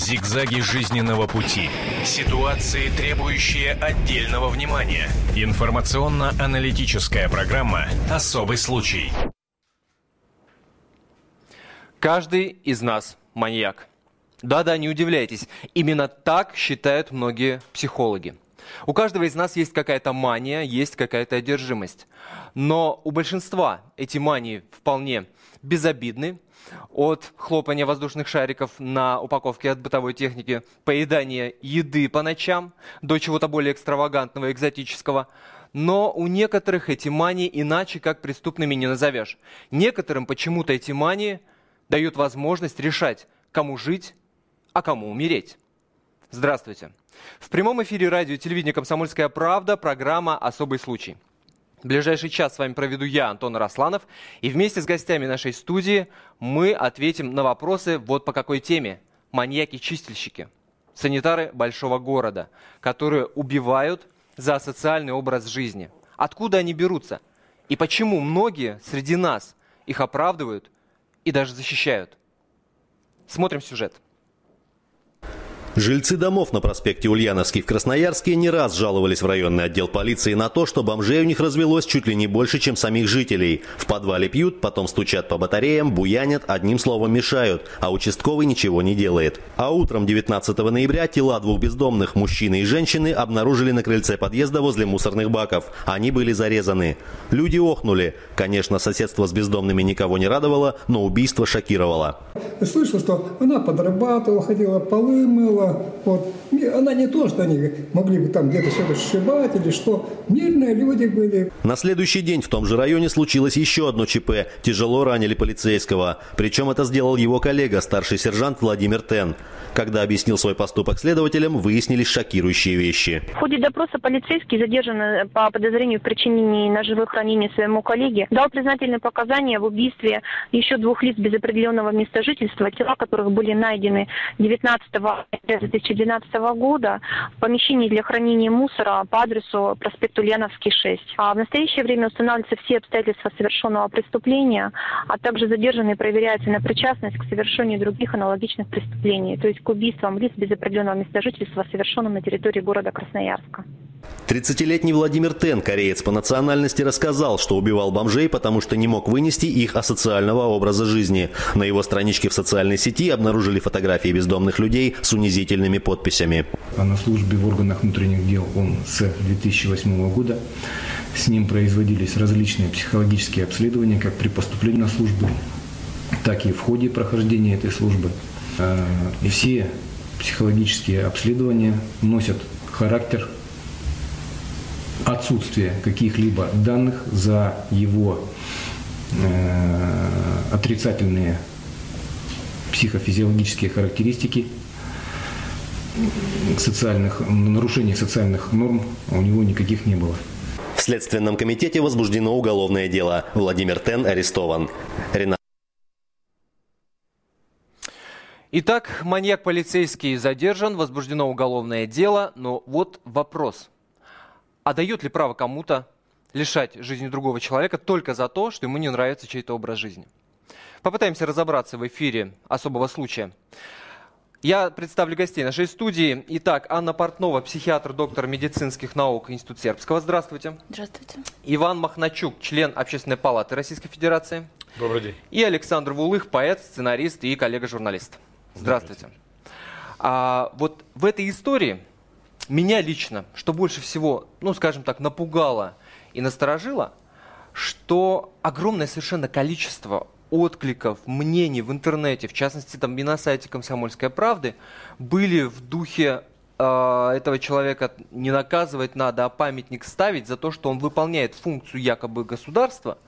Зигзаги жизненного пути. Ситуации, требующие отдельного внимания. Информационно-аналитическая программа «Особый случай». Каждый из нас маньяк. Да-да, не удивляйтесь. Именно так считают многие психологи. У каждого из нас есть какая-то мания, есть какая-то одержимость. Но у большинства эти мании вполне безобидны. От хлопания воздушных шариков на упаковке от бытовой техники, поедания еды по ночам, до чего-то более экстравагантного, экзотического. Но у некоторых эти мании иначе как преступными не назовешь. Некоторым почему-то эти мании дают возможность решать, кому жить, а кому умереть. Здравствуйте. В прямом эфире радио и телевидения «Комсомольская правда» программа «Особый случай». Ближайший час с вами проведу я, Антон Росланов, и вместе с гостями нашей студии мы ответим на вопросы вот по какой теме. Маньяки-чистильщики, санитары большого города, которые убивают за социальный образ жизни. Откуда они берутся? И почему многие среди нас их оправдывают и даже защищают? Смотрим сюжет. Жильцы домов на проспекте Ульяновский в Красноярске не раз жаловались в районный отдел полиции на то, что бомжей у них развелось чуть ли не больше, чем самих жителей. В подвале пьют, потом стучат по батареям, буянят, одним словом мешают, а участковый ничего не делает. А утром 19 ноября тела двух бездомных, мужчины и женщины, обнаружили на крыльце подъезда возле мусорных баков. Они были зарезаны. Люди охнули. Конечно, соседство с бездомными никого не радовало, но убийство шокировало. Слышал, что она подрабатывала, ходила полы мыла, была, вот, она не то, что они могли бы там где-то что-то сшибать или что. Мирные люди были. На следующий день в том же районе случилось еще одно ЧП. Тяжело ранили полицейского. Причем это сделал его коллега, старший сержант Владимир Тен. Когда объяснил свой поступок следователям, выяснились шокирующие вещи. В ходе допроса полицейский, задержанный по подозрению в причинении ножевых ранений своему коллеге, дал признательные показания в убийстве еще двух лиц без определенного места жительства, тела которых были найдены 19 2012 года в помещении для хранения мусора по адресу проспект Ульяновский, 6. А в настоящее время устанавливаются все обстоятельства совершенного преступления, а также задержанные проверяются на причастность к совершению других аналогичных преступлений. То есть к убийствам лиц без определенного места жительства, совершенным на территории города Красноярска. 30-летний Владимир Тен, кореец по национальности, рассказал, что убивал бомжей, потому что не мог вынести их асоциального образа жизни. На его страничке в социальной сети обнаружили фотографии бездомных людей с унизительными подписями. А на службе в органах внутренних дел он с 2008 года. С ним производились различные психологические обследования как при поступлении на службу, так и в ходе прохождения этой службы. И все психологические обследования носят характер отсутствия каких-либо данных за его э, отрицательные психофизиологические характеристики социальных нарушений социальных норм у него никаких не было. В Следственном комитете возбуждено уголовное дело. Владимир Тен арестован. Ренат Итак, маньяк полицейский задержан, возбуждено уголовное дело, но вот вопрос. А дает ли право кому-то лишать жизни другого человека только за то, что ему не нравится чей-то образ жизни? Попытаемся разобраться в эфире особого случая. Я представлю гостей нашей студии. Итак, Анна Портнова, психиатр, доктор медицинских наук Института Сербского. Здравствуйте. Здравствуйте. Иван Махначук, член Общественной палаты Российской Федерации. Добрый день. И Александр Вулых, поэт, сценарист и коллега-журналист. Здравствуйте. А, вот в этой истории меня лично, что больше всего, ну, скажем так, напугало и насторожило, что огромное совершенно количество откликов, мнений в интернете, в частности, там и на сайте «Комсомольской правды», были в духе э, этого человека не наказывать надо, а памятник ставить за то, что он выполняет функцию якобы государства,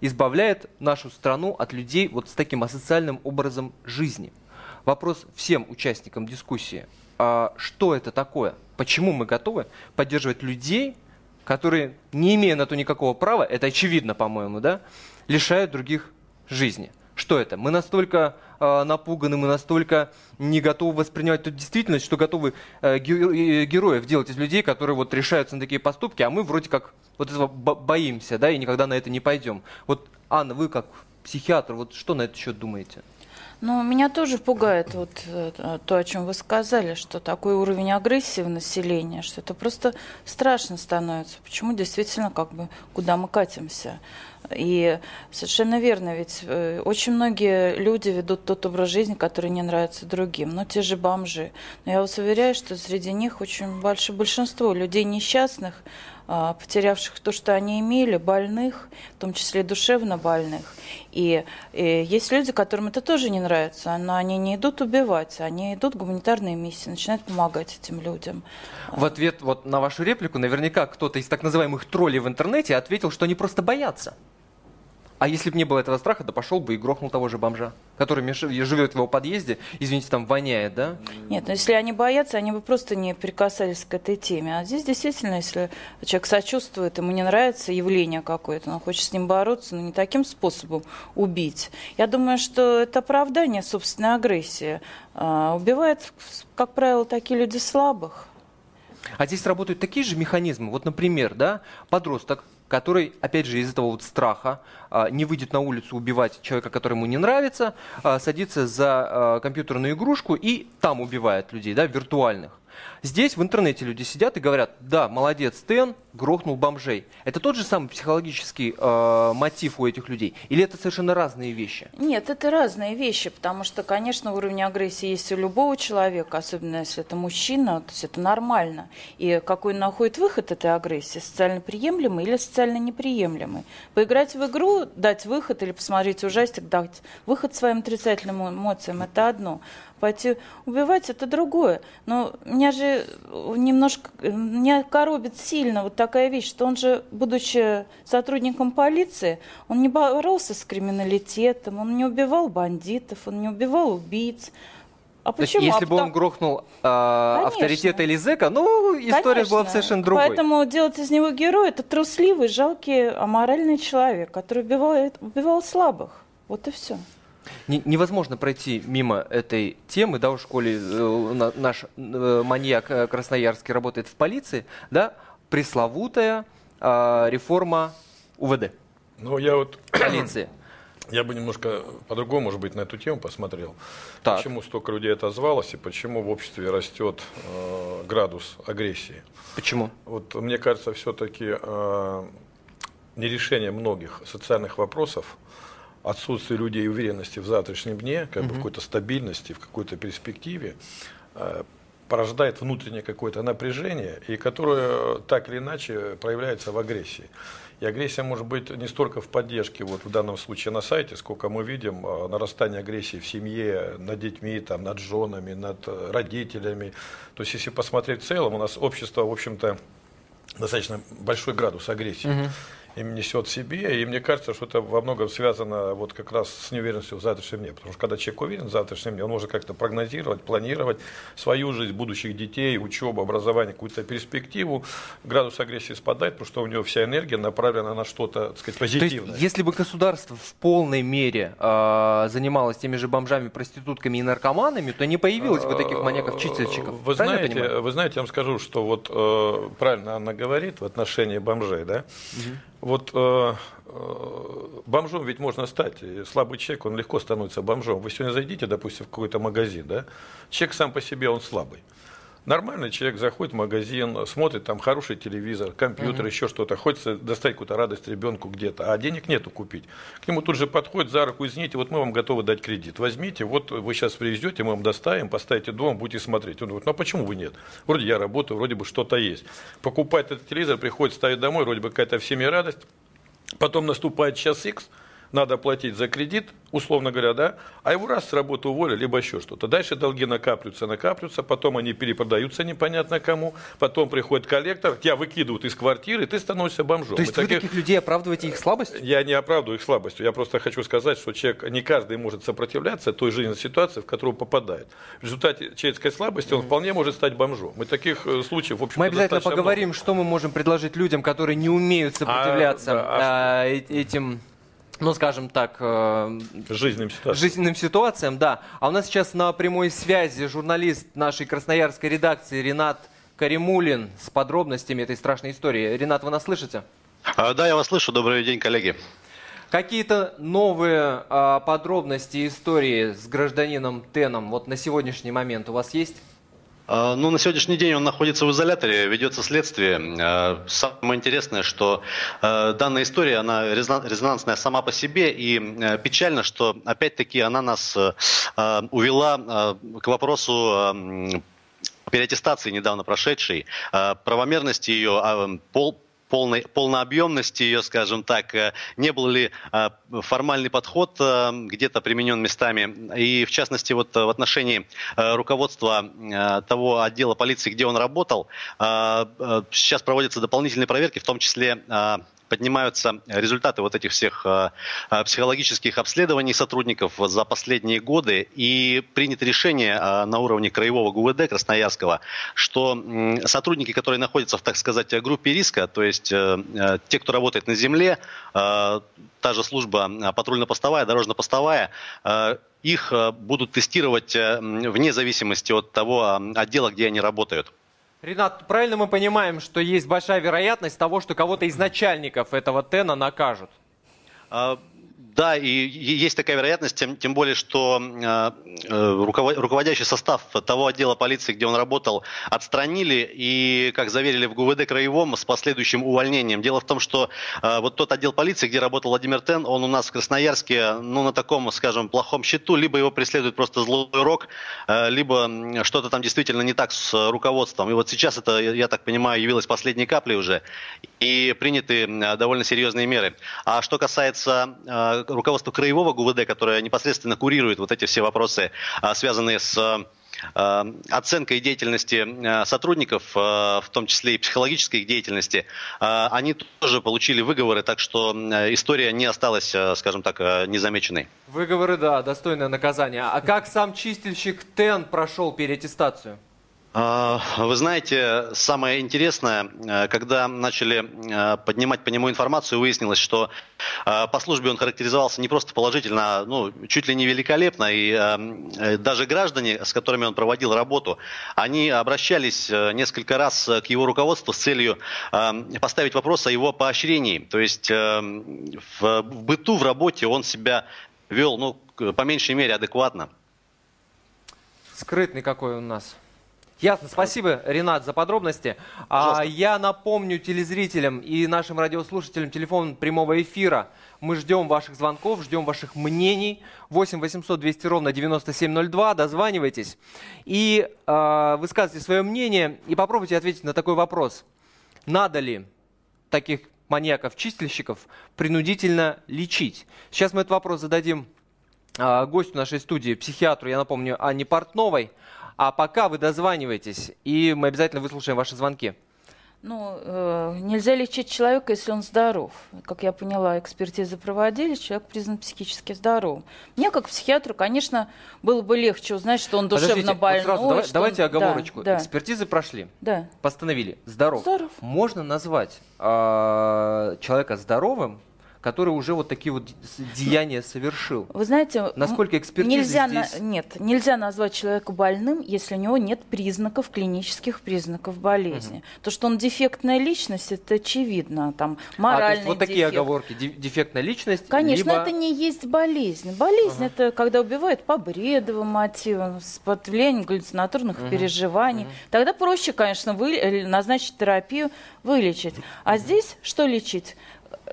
избавляет нашу страну от людей вот с таким асоциальным образом жизни – вопрос всем участникам дискуссии. А что это такое? Почему мы готовы поддерживать людей, которые, не имея на то никакого права, это очевидно, по-моему, да, лишают других жизни? Что это? Мы настолько э, напуганы, мы настолько не готовы воспринимать эту действительность, что готовы э, героев делать из людей, которые вот решаются на такие поступки, а мы вроде как вот этого боимся, да, и никогда на это не пойдем. Вот, Анна, вы как психиатр, вот что на этот счет думаете? Ну, меня тоже пугает вот э, то, о чем вы сказали, что такой уровень агрессии в населении, что это просто страшно становится. Почему действительно, как бы, куда мы катимся? И совершенно верно, ведь э, очень многие люди ведут тот образ жизни, который не нравится другим. Ну, те же бомжи. Но я вас уверяю, что среди них очень большое большинство людей несчастных, потерявших то, что они имели, больных, в том числе душевно больных. И, и есть люди, которым это тоже не нравится, но они не идут убивать, они идут гуманитарные миссии, начинают помогать этим людям. В ответ вот на вашу реплику наверняка кто-то из так называемых троллей в интернете ответил, что они просто боятся. А если бы не было этого страха, то пошел бы и грохнул того же бомжа, который живет в его подъезде, извините, там воняет, да? Нет, но если они боятся, они бы просто не прикасались к этой теме. А здесь действительно, если человек сочувствует, ему не нравится явление какое-то, он хочет с ним бороться, но не таким способом убить. Я думаю, что это оправдание собственной агрессии. А, убивают, как правило, такие люди слабых. А здесь работают такие же механизмы. Вот, например, да, подросток который, опять же, из этого вот страха а, не выйдет на улицу убивать человека, который ему не нравится, а, садится за а, компьютерную игрушку и там убивает людей, да, виртуальных. Здесь в интернете люди сидят и говорят, да, молодец, Тен грохнул бомжей. Это тот же самый психологический э, мотив у этих людей? Или это совершенно разные вещи? Нет, это разные вещи, потому что, конечно, уровень агрессии есть у любого человека, особенно если это мужчина, то есть это нормально. И какой находит выход этой агрессии, социально приемлемый или социально неприемлемый? Поиграть в игру, дать выход или посмотреть ужастик, дать выход своим отрицательным эмоциям – это одно пойти убивать, это другое. Но меня же немножко, меня коробит сильно вот такая вещь, что он же, будучи сотрудником полиции, он не боролся с криминалитетом, он не убивал бандитов, он не убивал убийц. А почему? есть, если а бы он грохнул э, авторитета или зэка, ну, история Конечно. была бы совершенно другой. Поэтому делать из него героя – это трусливый, жалкий, аморальный человек, который убивал, убивал слабых. Вот и все невозможно пройти мимо этой темы, да, в школе э, наш э, маньяк э, красноярский работает в полиции, да, пресловутая э, реформа УВД. Ну, я вот... Полиции. Я бы немножко по-другому, может быть, на эту тему посмотрел. Так. Почему столько людей отозвалось и почему в обществе растет э, градус агрессии? Почему? Вот мне кажется, все-таки э, нерешение многих социальных вопросов отсутствие людей уверенности в завтрашнем дне, как бы в какой-то стабильности, в какой-то перспективе, э, порождает внутреннее какое-то напряжение, и которое так или иначе проявляется в агрессии. И агрессия может быть не столько в поддержке, вот в данном случае на сайте, сколько мы видим э, нарастание агрессии в семье, над детьми, там, над женами, над э, родителями. То есть, если посмотреть в целом, у нас общество, в общем-то, достаточно большой градус агрессии. Угу им несет в себе. И мне кажется, что это во многом связано вот как раз с неуверенностью в завтрашнем дне. Потому что когда человек уверен в завтрашнем дне, он может как-то прогнозировать, планировать свою жизнь, будущих детей, учебу, образование, какую-то перспективу. Градус агрессии спадает, потому что у него вся энергия направлена на что-то, так сказать, позитивное. То есть, если бы государство в полной мере э, занималось теми же бомжами, проститутками и наркоманами, то не появилось бы таких маньяков-чистильщиков. Вы знаете, вы знаете, я вам скажу, что вот э, правильно Анна говорит в отношении бомжей, да? Угу. Вот э, э, бомжом ведь можно стать. Слабый человек, он легко становится бомжом. Вы сегодня зайдите, допустим, в какой-то магазин, да? Человек сам по себе, он слабый. Нормальный человек заходит в магазин, смотрит там хороший телевизор, компьютер, uh-huh. еще что-то, хочется достать какую-то радость ребенку где-то, а денег нету купить. К нему тут же подходит за руку, извините, вот мы вам готовы дать кредит. Возьмите, вот вы сейчас привезете, мы вам доставим, поставите дом, будете смотреть. Он говорит, ну а почему вы нет? Вроде я работаю, вроде бы что-то есть. Покупает этот телевизор, приходит, ставит домой, вроде бы какая-то в семье радость. Потом наступает час X, надо платить за кредит, условно говоря, да, а его раз с работы уволили, либо еще что-то. Дальше долги накапливаются, накапливаются, потом они перепродаются непонятно кому, потом приходит коллектор, тебя выкидывают из квартиры, ты становишься бомжом. То есть вы таких... таких людей оправдываете их слабость? Я не оправдываю их слабостью, я просто хочу сказать, что человек, не каждый может сопротивляться той жизненной ситуации, в которую попадает. В результате человеческой слабости он вполне может стать бомжом. Мы таких э, случаев, в общем Мы обязательно поговорим, много. что мы можем предложить людям, которые не умеют сопротивляться а, а, а, этим ну, скажем так, э, жизненным ситуациям. жизненным ситуациям, да. А у нас сейчас на прямой связи журналист нашей красноярской редакции Ренат Каримулин с подробностями этой страшной истории. Ренат, вы нас слышите? А, да, я вас слышу. Добрый день, коллеги. Какие-то новые а, подробности истории с гражданином Теном вот на сегодняшний момент у вас есть? А, ну, на сегодняшний день он находится в изоляторе, ведется следствие. А, самое интересное, что а, данная история, она резонансная сама по себе, и печально, что опять-таки она нас увела к вопросу переаттестации недавно прошедшей, правомерности ее, пол, полной, полнообъемности ее, скажем так, э, не был ли э, формальный подход э, где-то применен местами. И в частности, вот в отношении руководства того отдела полиции, где он работал, сейчас проводятся дополнительные проверки, в том числе поднимаются результаты вот этих всех э, э, психологических обследований сотрудников за последние годы, и принято решение э, на уровне краевого ГУВД Красноярского, что сотрудники, которые находятся в, так сказать, группе риска, то есть те, кто работает на земле, та же служба патрульно-постовая, дорожно-постовая, их будут тестировать вне зависимости от того отдела, где они работают. Ренат, правильно мы понимаем, что есть большая вероятность того, что кого-то из начальников этого ТЭНа накажут? Да, и есть такая вероятность, тем, тем более, что э, э руководящий состав того отдела полиции, где он работал, отстранили и, как заверили в ГУВД Краевом, с последующим увольнением. Дело в том, что э, вот тот отдел полиции, где работал Владимир Тен, он у нас в Красноярске, ну, на таком, скажем, плохом счету, либо его преследует просто злой рок, э, либо что-то там действительно не так с руководством. И вот сейчас это, я так понимаю, явилось последней каплей уже, и приняты довольно серьезные меры. А что касается э, руководство краевого ГУВД, которое непосредственно курирует вот эти все вопросы, а, связанные с а, оценкой деятельности а, сотрудников, в том числе и психологической деятельности, они тоже получили выговоры, так что история не осталась, скажем так, незамеченной. Выговоры, да, достойное наказание. А как сам чистильщик ТЭН прошел переаттестацию? А, вы знаете, самое интересное, э, когда начали э, поднимать по нему информацию, выяснилось, что э, по службе он характеризовался не просто положительно, а ну, чуть ли не великолепно. И даже граждане, с которыми он проводил работу, они обращались несколько раз к его руководству с целью поставить вопрос о его поощрении. То есть в быту, в работе он себя вел, ну, по меньшей мере, адекватно. Скрытный какой у нас. Ясно. Спасибо, Ренат, за подробности. А, я напомню телезрителям и нашим радиослушателям телефон прямого эфира. Мы ждем ваших звонков, ждем ваших мнений. 8 800 200 ровно 9702. Дозванивайтесь. И э, высказывайте свое мнение и попробуйте ответить на такой вопрос. Надо ли таких маньяков-чистильщиков принудительно лечить? Сейчас мы этот вопрос зададим э, гостю нашей студии, психиатру, я напомню, Анне Портновой. А пока вы дозваниваетесь, и мы обязательно выслушаем ваши звонки. Ну, э, нельзя лечить человека, если он здоров. Как я поняла, экспертизы проводились, человек признан психически здоровым. Мне, как психиатру, конечно, было бы легче узнать, что он душевно больной. Вот сразу, давай, давайте он... оговорочку. Да, Экспертизы прошли. Да. Постановили. Здоров. Здоров. Можно назвать э, человека здоровым, который уже вот такие вот деяния совершил. Вы знаете, насколько экспертиза нельзя здесь... На, нет, нельзя назвать человека больным, если у него нет признаков, клинических признаков болезни. Угу. То, что он дефектная личность, это очевидно. Там, моральный а, то есть вот такие дефект. оговорки. Дефектная личность, Конечно, либо... это не есть болезнь. Болезнь ага. это когда убивают по бредовым мотивам, под влиянием галлюцинаторных угу. переживаний. Угу. Тогда проще, конечно, вы... Э, назначить терапию, вылечить. А здесь что лечить?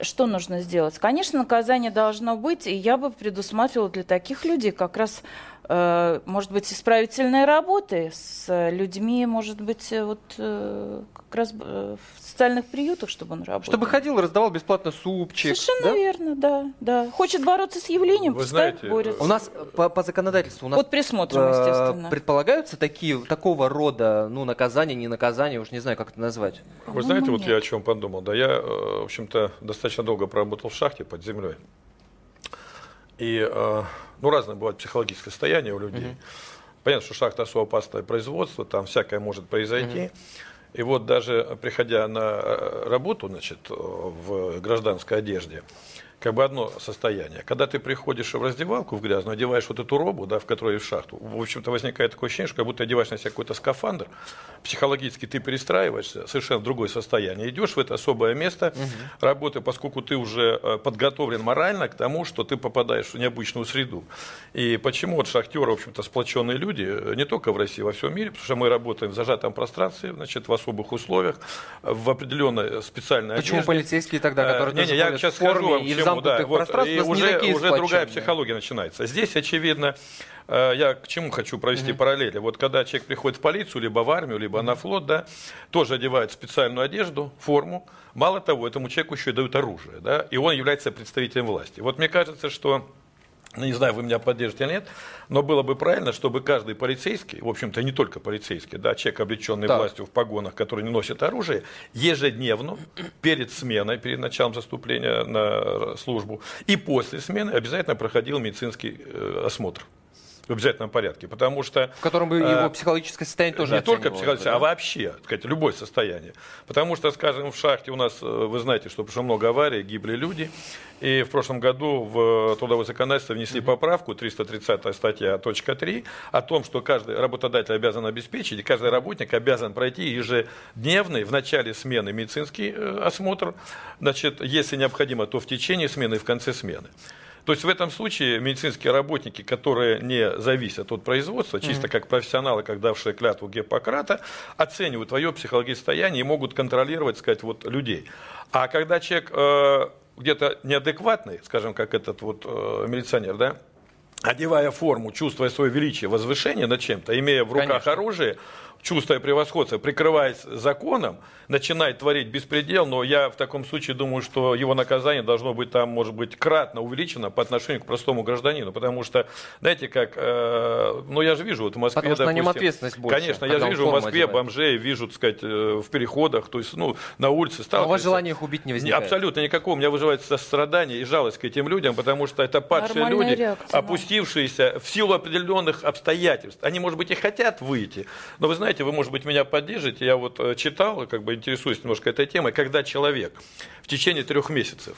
Что нужно сделать? Конечно, наказание должно быть, и я бы предусматривала для таких людей как раз Э, может быть, исправительные работы с людьми, может быть, э, вот э, как раз в социальных приютах, чтобы он работал. Чтобы ходил, раздавал бесплатно супчик. Совершенно да? верно, да, да. Хочет бороться с явлением, Вы знаете, борется. У нас по, по законодательству у нас под присмотром, естественно. предполагаются такие такого рода, ну наказания, не наказания, уж не знаю, как это назвать. Вы знаете, вот я о чем подумал, да, я, в общем-то, достаточно долго проработал в шахте под землей. И, э, ну, разное бывает психологическое состояние у людей. Угу. Понятно, что шахта особо опасное производство, там всякое может произойти. Угу. И вот даже приходя на э, работу, значит, в гражданской одежде, как бы одно состояние. Когда ты приходишь в раздевалку в грязную, одеваешь вот эту робу, да, в которой в шахту, в общем-то возникает такое ощущение, что как будто одеваешь на себя какой-то скафандр, психологически ты перестраиваешься, совершенно в другое состояние, идешь в это особое место угу. работы, поскольку ты уже э, подготовлен морально к тому, что ты попадаешь в необычную среду. И почему вот шахтеры, в общем-то, сплоченные люди, э, не только в России, во всем мире, потому что мы работаем в зажатом пространстве, значит, в особых условиях, в определенной специальной Почему одежде. полицейские тогда, которые не, не, я сейчас скажу вам, и почему, да, вот, и уже, уже другая психология начинается. Здесь, очевидно, э, я к чему хочу провести угу. параллели. Вот когда человек приходит в полицию, либо в армию, либо на флот, да, тоже одевает специальную одежду, форму. Мало того, этому человеку еще и дают оружие, да, и он является представителем власти. Вот мне кажется, что не знаю, вы меня поддержите или нет, но было бы правильно, чтобы каждый полицейский, в общем-то не только полицейский, да, человек, облеченный да. властью в погонах, который не носит оружие, ежедневно, перед сменой, перед началом заступления на службу и после смены обязательно проходил медицинский э, осмотр в обязательном порядке, потому что... В котором бы его э, психологическое состояние тоже Не только психологическое, да? а вообще, так сказать, любое состояние. Потому что, скажем, в шахте у нас, э, вы знаете, что прошло много аварий, гибли люди, и в прошлом году в трудовое законодательство внесли поправку, 330 статья, точка 3, о том, что каждый работодатель обязан обеспечить, и каждый работник обязан пройти ежедневный в начале смены медицинский э, осмотр, значит, если необходимо, то в течение смены и в конце смены. То есть в этом случае медицинские работники, которые не зависят от производства, чисто как профессионалы, как давшие клятву Гиппократа, оценивают твое психологическое состояние и могут контролировать, сказать, вот людей. А когда человек э, где-то неадекватный, скажем, как этот вот э, милиционер, да, одевая форму, чувствуя свое величие, возвышение над чем-то, имея в руках Конечно. оружие, чувствуя превосходство, прикрываясь законом, начинает творить беспредел, но я в таком случае думаю, что его наказание должно быть там, может быть, кратно увеличено по отношению к простому гражданину, потому что, знаете, как, э, ну я же вижу вот в Москве, потому что допустим, на нем ответственность больше. Конечно, я же вижу в Москве одевает. бомжей, вижу, так сказать, э, в переходах, то есть, ну, на улице сталкиваются. Но у вас желание их убить не возникает? Абсолютно никакого. У меня вызывает сострадание и жалость к этим людям, потому что это падшие Нормальная люди, реакция, опустившиеся в силу определенных обстоятельств. Они, может быть, и хотят выйти, но вы знаете, вы, может быть, меня поддержите. Я вот э, читал, как бы интересуюсь немножко этой темой, когда человек в течение трех месяцев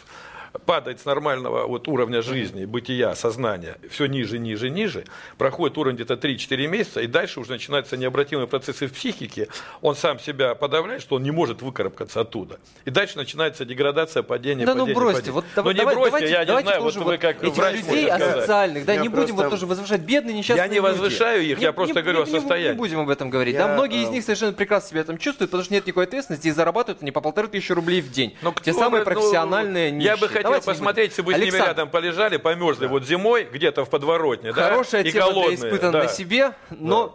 падает с нормального вот уровня жизни, бытия, сознания, все ниже, ниже, ниже, проходит уровень где-то 3-4 месяца, и дальше уже начинаются необратимые процессы в психике, он сам себя подавляет, что он не может выкарабкаться оттуда. И дальше начинается деградация, падение, да падение, ну бросьте, падение. вот ну, не бросьте, давайте, я не знаю, вот вы как этих врач людей асоциальных, да, я не будем вот тоже возвышать бедные несчастные Я не возвышаю их, не, я просто не, говорю не, о состоянии. Не будем об этом говорить. Я, да, многие э... из них совершенно прекрасно себя там чувствуют, потому что нет никакой ответственности и зарабатывают они по полторы тысячи рублей в день. Но Те самые ну, профессиональные ну, Я бы хотел Давайте посмотреть если бы Александр, с ними рядом полежали, померзли да. вот зимой где-то в подворотне, Хорошая да, тема и голодные, для испытан да. на себе, но да.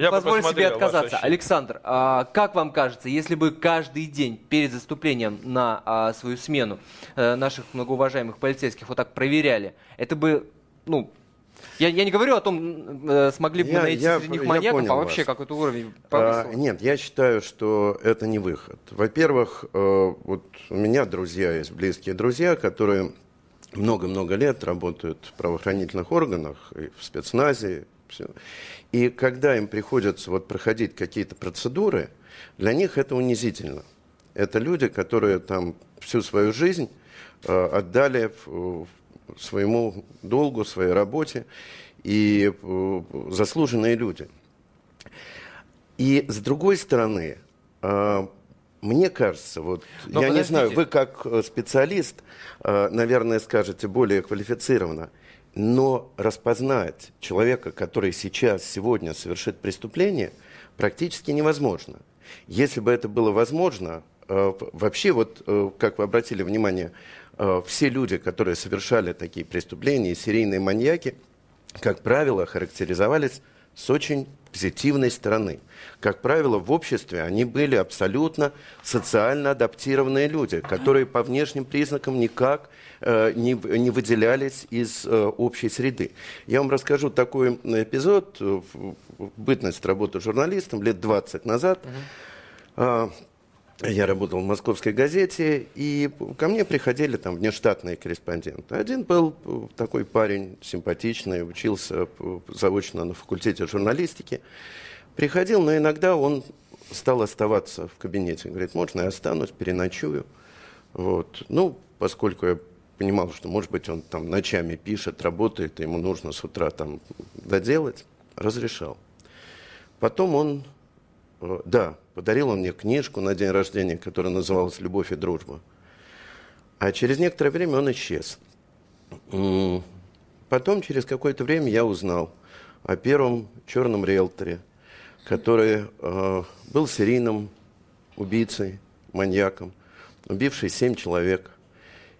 Я позволю себе отказаться. Александр, а, как вам кажется, если бы каждый день перед заступлением на а, свою смену а, наших многоуважаемых полицейских вот так проверяли, это бы, ну, я, я не говорю о том, э, смогли бы я, найти я, среди них маньяков, а вообще какой-то уровень а, Нет, я считаю, что это не выход. Во-первых, э, вот у меня друзья есть, близкие друзья, которые много-много лет работают в правоохранительных органах, и в спецназе. Все. И когда им приходится вот проходить какие-то процедуры, для них это унизительно. Это люди, которые там всю свою жизнь э, отдали в, своему долгу, своей работе, и э, заслуженные люди. И с другой стороны, э, мне кажется, вот Но я подождите. не знаю, вы как э, специалист, наверное, скажете более квалифицированно, но распознать человека, который сейчас, сегодня совершит преступление, практически невозможно. Если бы это было возможно, вообще вот, как вы обратили внимание, все люди, которые совершали такие преступления, серийные маньяки, как правило, характеризовались с очень позитивной стороны. Как правило, в обществе они были абсолютно социально адаптированные люди, которые по внешним признакам никак э, не, не выделялись из э, общей среды. Я вам расскажу такой эпизод. В, в бытность работы журналистом лет 20 назад. Угу. Я работал в московской газете, и ко мне приходили там внештатные корреспонденты. Один был такой парень симпатичный, учился заочно на факультете журналистики. Приходил, но иногда он стал оставаться в кабинете. Говорит, можно я останусь, переночую. Вот. Ну, поскольку я понимал, что, может быть, он там ночами пишет, работает, ему нужно с утра там доделать, разрешал. Потом он, э, да, подарил он мне книжку на день рождения, которая называлась «Любовь и дружба». А через некоторое время он исчез. Потом, через какое-то время, я узнал о первом черном риэлторе, который э, был серийным убийцей, маньяком, убивший семь человек.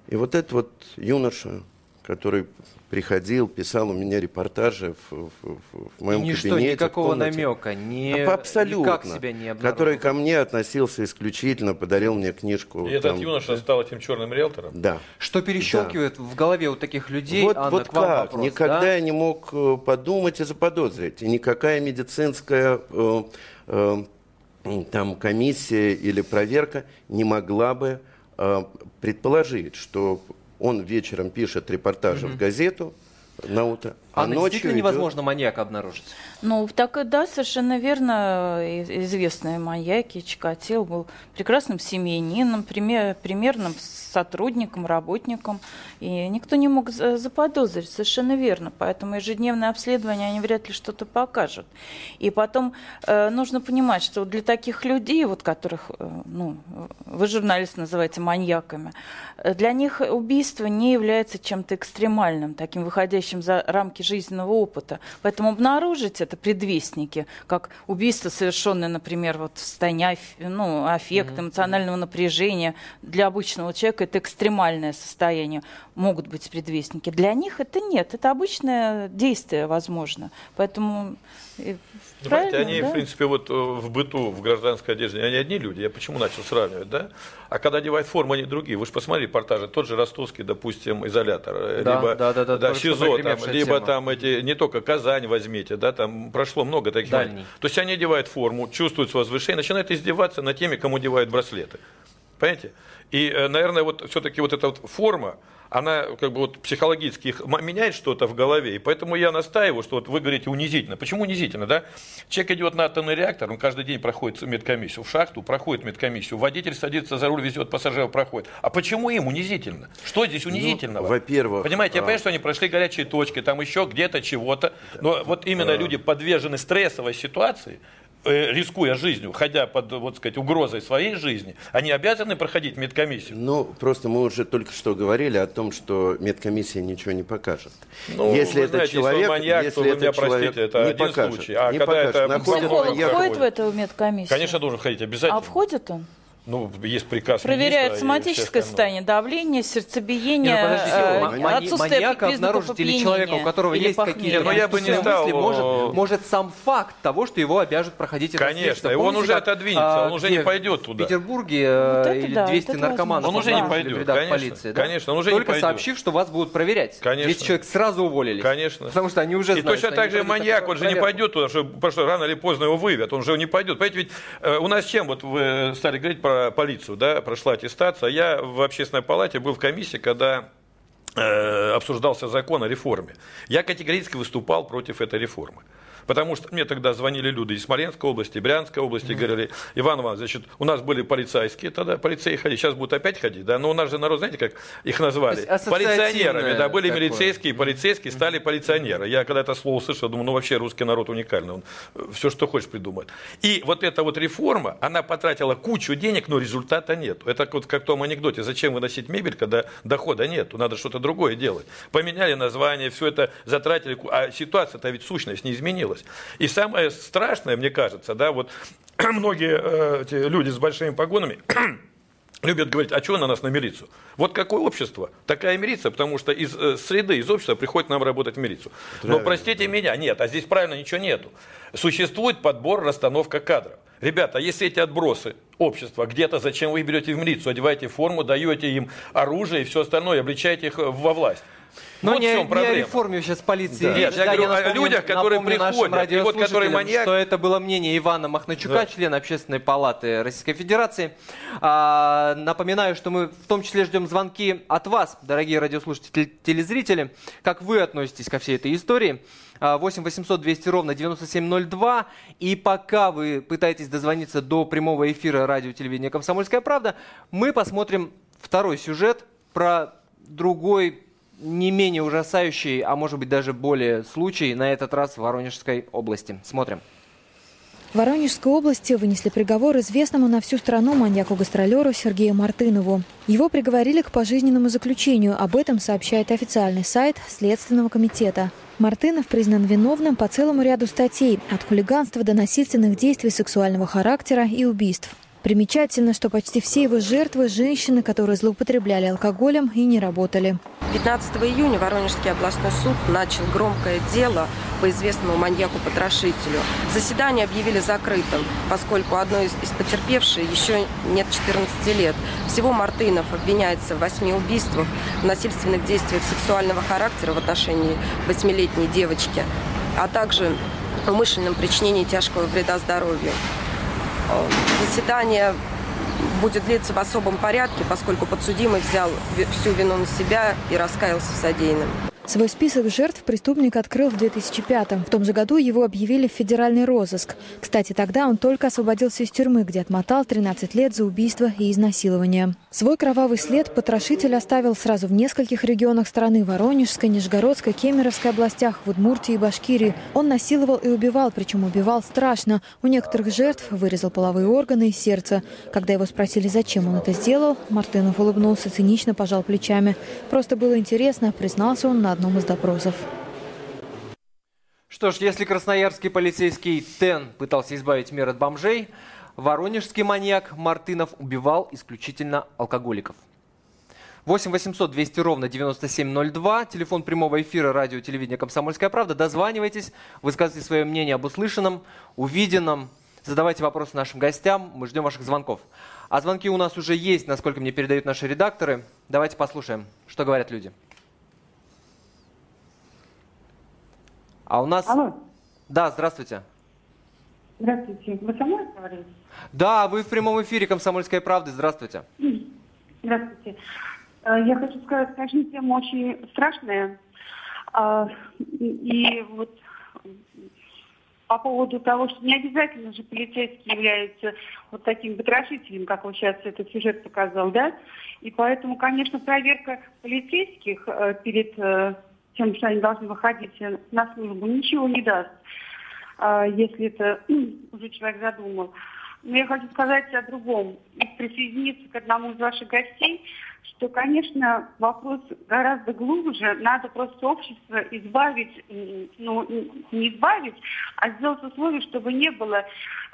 И вот этот вот юноша, который приходил, писал у меня репортажи в, в, в, в моем и ничто, кабинете. никакого намека, не, Абсолютно. никак себя не Который ко мне относился исключительно, подарил мне книжку. И этот юноша стал этим черным риэлтором? Да. Что перещелкивает да. в голове у таких людей? Вот, Анна, вот к вам как? вопрос, Никогда да? я не мог э, подумать и заподозрить. И никакая медицинская э, э, там комиссия или проверка не могла бы э, предположить, что он вечером пишет репортажи mm-hmm. в газету на утро, а Анна, ночью действительно идет... невозможно маньяка обнаружить? Ну, так и да, совершенно верно. Известные маньяки Чикатил был прекрасным семьянином, пример, примерным сотрудником, работником. И никто не мог заподозрить, совершенно верно. Поэтому ежедневное обследование они вряд ли что-то покажут. И потом э, нужно понимать, что для таких людей, вот которых, э, ну, вы журналист называете маньяками, э, для них убийство не является чем-то экстремальным, таким выходящим за рамки жизненного опыта. Поэтому обнаружить это предвестники, как убийство, совершенное, например, вот в состоянии ну, аффекта, эмоционального напряжения, для обычного человека это экстремальное состояние, могут быть предвестники. Для них это нет, это обычное действие, возможно. Поэтому Понимаете, они, да? в принципе, вот э, в быту, в гражданской одежде, они одни люди. Я почему начал сравнивать, да? А когда одевают форму, они другие. Вы же посмотрели репортажи, тот же ростовский, допустим, изолятор, э, да, либо да, да, да, да, ШИЗО, там, либо тема. там эти, не только Казань возьмите, да, там прошло много таких. Дальний. То есть они одевают форму, чувствуют свое возвышение, начинают издеваться над теми, кому одевают браслеты. Понимаете? И, э, наверное, вот все-таки вот эта вот форма, она как бы вот психологически их меняет что-то в голове, и поэтому я настаиваю, что вот вы говорите унизительно. Почему унизительно, да? Человек идет на атомный реактор, он каждый день проходит медкомиссию, в шахту проходит медкомиссию, водитель садится за руль, везет пассажиров, проходит. А почему им унизительно? Что здесь ну, унизительного? Ну, во-первых... Понимаете, я а... понимаю, что они прошли горячие точки, там еще где-то чего-то, но вот именно а... люди подвержены стрессовой ситуации, рискуя жизнью, ходя под, вот сказать, угрозой своей жизни, они обязаны проходить медкомиссию? Ну, просто мы уже только что говорили о том, что медкомиссия ничего не покажет. Ну, если это знаете, человек, если, маньяк, если вы меня простите, это не один покажет, случай. А не когда покажет. это Психолог входит в эту медкомиссию? Конечно, должен ходить обязательно. А входит он? Ну, есть приказ Проверяет соматическое состояние, давление, сердцебиение, не, ну, подождите, э, отсутствие маньяка обнаружить или человека, у которого есть какие-то ну, я бы не стал, мысли, может, может сам факт того, что его обяжут проходить это Конечно, и он уже отодвинется, он уже не пойдет туда. В Петербурге э, вот или да, 200 наркоманов он уже не пойдет, в конечно, полиции, да? конечно, он уже Только не пойдет. сообщив, что вас будут проверять. Конечно. 200 человек сразу уволились. Конечно. Потому что они уже И точно так же маньяк, он же не пойдет туда, потому что рано или поздно его выявят, он же не пойдет. Понимаете, ведь э, у нас чем, вот вы стали говорить про полицию, да, прошла аттестация. Я в общественной палате был в комиссии, когда э, обсуждался закон о реформе. Я категорически выступал против этой реформы. Потому что мне тогда звонили люди из Смоленской области, Брянской области, mm-hmm. говорили, Иван Иванович, значит, у нас были полицейские тогда, полицеи ходили, сейчас будут опять ходить, да, но у нас же народ, знаете, как их назвали? Полиционерами, да, были такое. милицейские, полицейские, стали полиционеры. Я когда это слово услышал, думаю, ну вообще русский народ уникальный, он э, все, что хочешь придумает. И вот эта вот реформа, она потратила кучу денег, но результата нет. Это вот как в том анекдоте, зачем выносить мебель, когда дохода нет, надо что-то другое делать. Поменяли название, все это затратили, а ситуация-то ведь сущность не изменилась случилось. И самое страшное, мне кажется, да, вот многие э, эти люди с большими погонами любят говорить, а что на нас на милицию? Вот какое общество, такая милиция, потому что из э, среды, из общества приходит нам работать в милицию. Но простите меня, нет, а здесь правильно ничего нету. Существует подбор, расстановка кадров. Ребята, если эти отбросы общества где-то, зачем вы их берете в милицию, одеваете форму, даете им оружие и все остальное, обличаете их во власть. Но вот не, в чем проблема. не о реформе сейчас полиции да. Нет, я говорю я напомню, о людях, которые приходят, и вот которые маньяк... что это было мнение Ивана Махначука, да. члена Общественной палаты Российской Федерации. А, напоминаю, что мы в том числе ждем звонки от вас, дорогие радиослушатели, телезрители. Как вы относитесь ко всей этой истории? 8 800 200 ровно 9702. И пока вы пытаетесь дозвониться до прямого эфира радио телевидения «Комсомольская правда», мы посмотрим второй сюжет про другой, не менее ужасающий, а может быть даже более случай, на этот раз в Воронежской области. Смотрим. В Воронежской области вынесли приговор известному на всю страну маньяку-гастролеру Сергею Мартынову. Его приговорили к пожизненному заключению. Об этом сообщает официальный сайт Следственного комитета. Мартынов признан виновным по целому ряду статей – от хулиганства до насильственных действий сексуального характера и убийств. Примечательно, что почти все его жертвы – женщины, которые злоупотребляли алкоголем и не работали. 15 июня Воронежский областной суд начал громкое дело по известному маньяку-потрошителю. Заседание объявили закрытым, поскольку одной из, потерпевшей еще нет 14 лет. Всего Мартынов обвиняется в восьми убийствах, в насильственных действиях сексуального характера в отношении восьмилетней девочки, а также умышленном причинении тяжкого вреда здоровью. Э, заседание будет длиться в особом порядке, поскольку подсудимый взял всю вину на себя и раскаялся в содеянном. Свой список жертв преступник открыл в 2005-м. В том же году его объявили в федеральный розыск. Кстати, тогда он только освободился из тюрьмы, где отмотал 13 лет за убийство и изнасилование. Свой кровавый след потрошитель оставил сразу в нескольких регионах страны – Воронежской, Нижегородской, Кемеровской областях, в Удмуртии и Башкирии. Он насиловал и убивал, причем убивал страшно. У некоторых жертв вырезал половые органы и сердце. Когда его спросили, зачем он это сделал, Мартынов улыбнулся, цинично пожал плечами. Просто было интересно, признался он на одном из допросов. Что ж, если красноярский полицейский Тен пытался избавить мир от бомжей, воронежский маньяк Мартынов убивал исключительно алкоголиков. 8 800 200 ровно 9702, телефон прямого эфира радио телевидения «Комсомольская правда». Дозванивайтесь, высказывайте свое мнение об услышанном, увиденном, задавайте вопросы нашим гостям, мы ждем ваших звонков. А звонки у нас уже есть, насколько мне передают наши редакторы. Давайте послушаем, что говорят люди. А у нас... Алло. Да, здравствуйте. Здравствуйте. Вы со мной говорите? Да, вы в прямом эфире «Комсомольской правды». Здравствуйте. Здравствуйте. Э, я хочу сказать, конечно, тема очень страшная. А, и вот по поводу того, что не обязательно же полицейский является вот таким потрошителем, как вот сейчас этот сюжет показал, да? И поэтому, конечно, проверка полицейских э, перед э, тем, что они должны выходить на службу, ничего не даст, а, если это уже человек задумал. Но я хочу сказать о другом и присоединиться к одному из ваших гостей, что, конечно, вопрос гораздо глубже. Надо просто общество избавить, ну, не избавить, а сделать условия, чтобы не было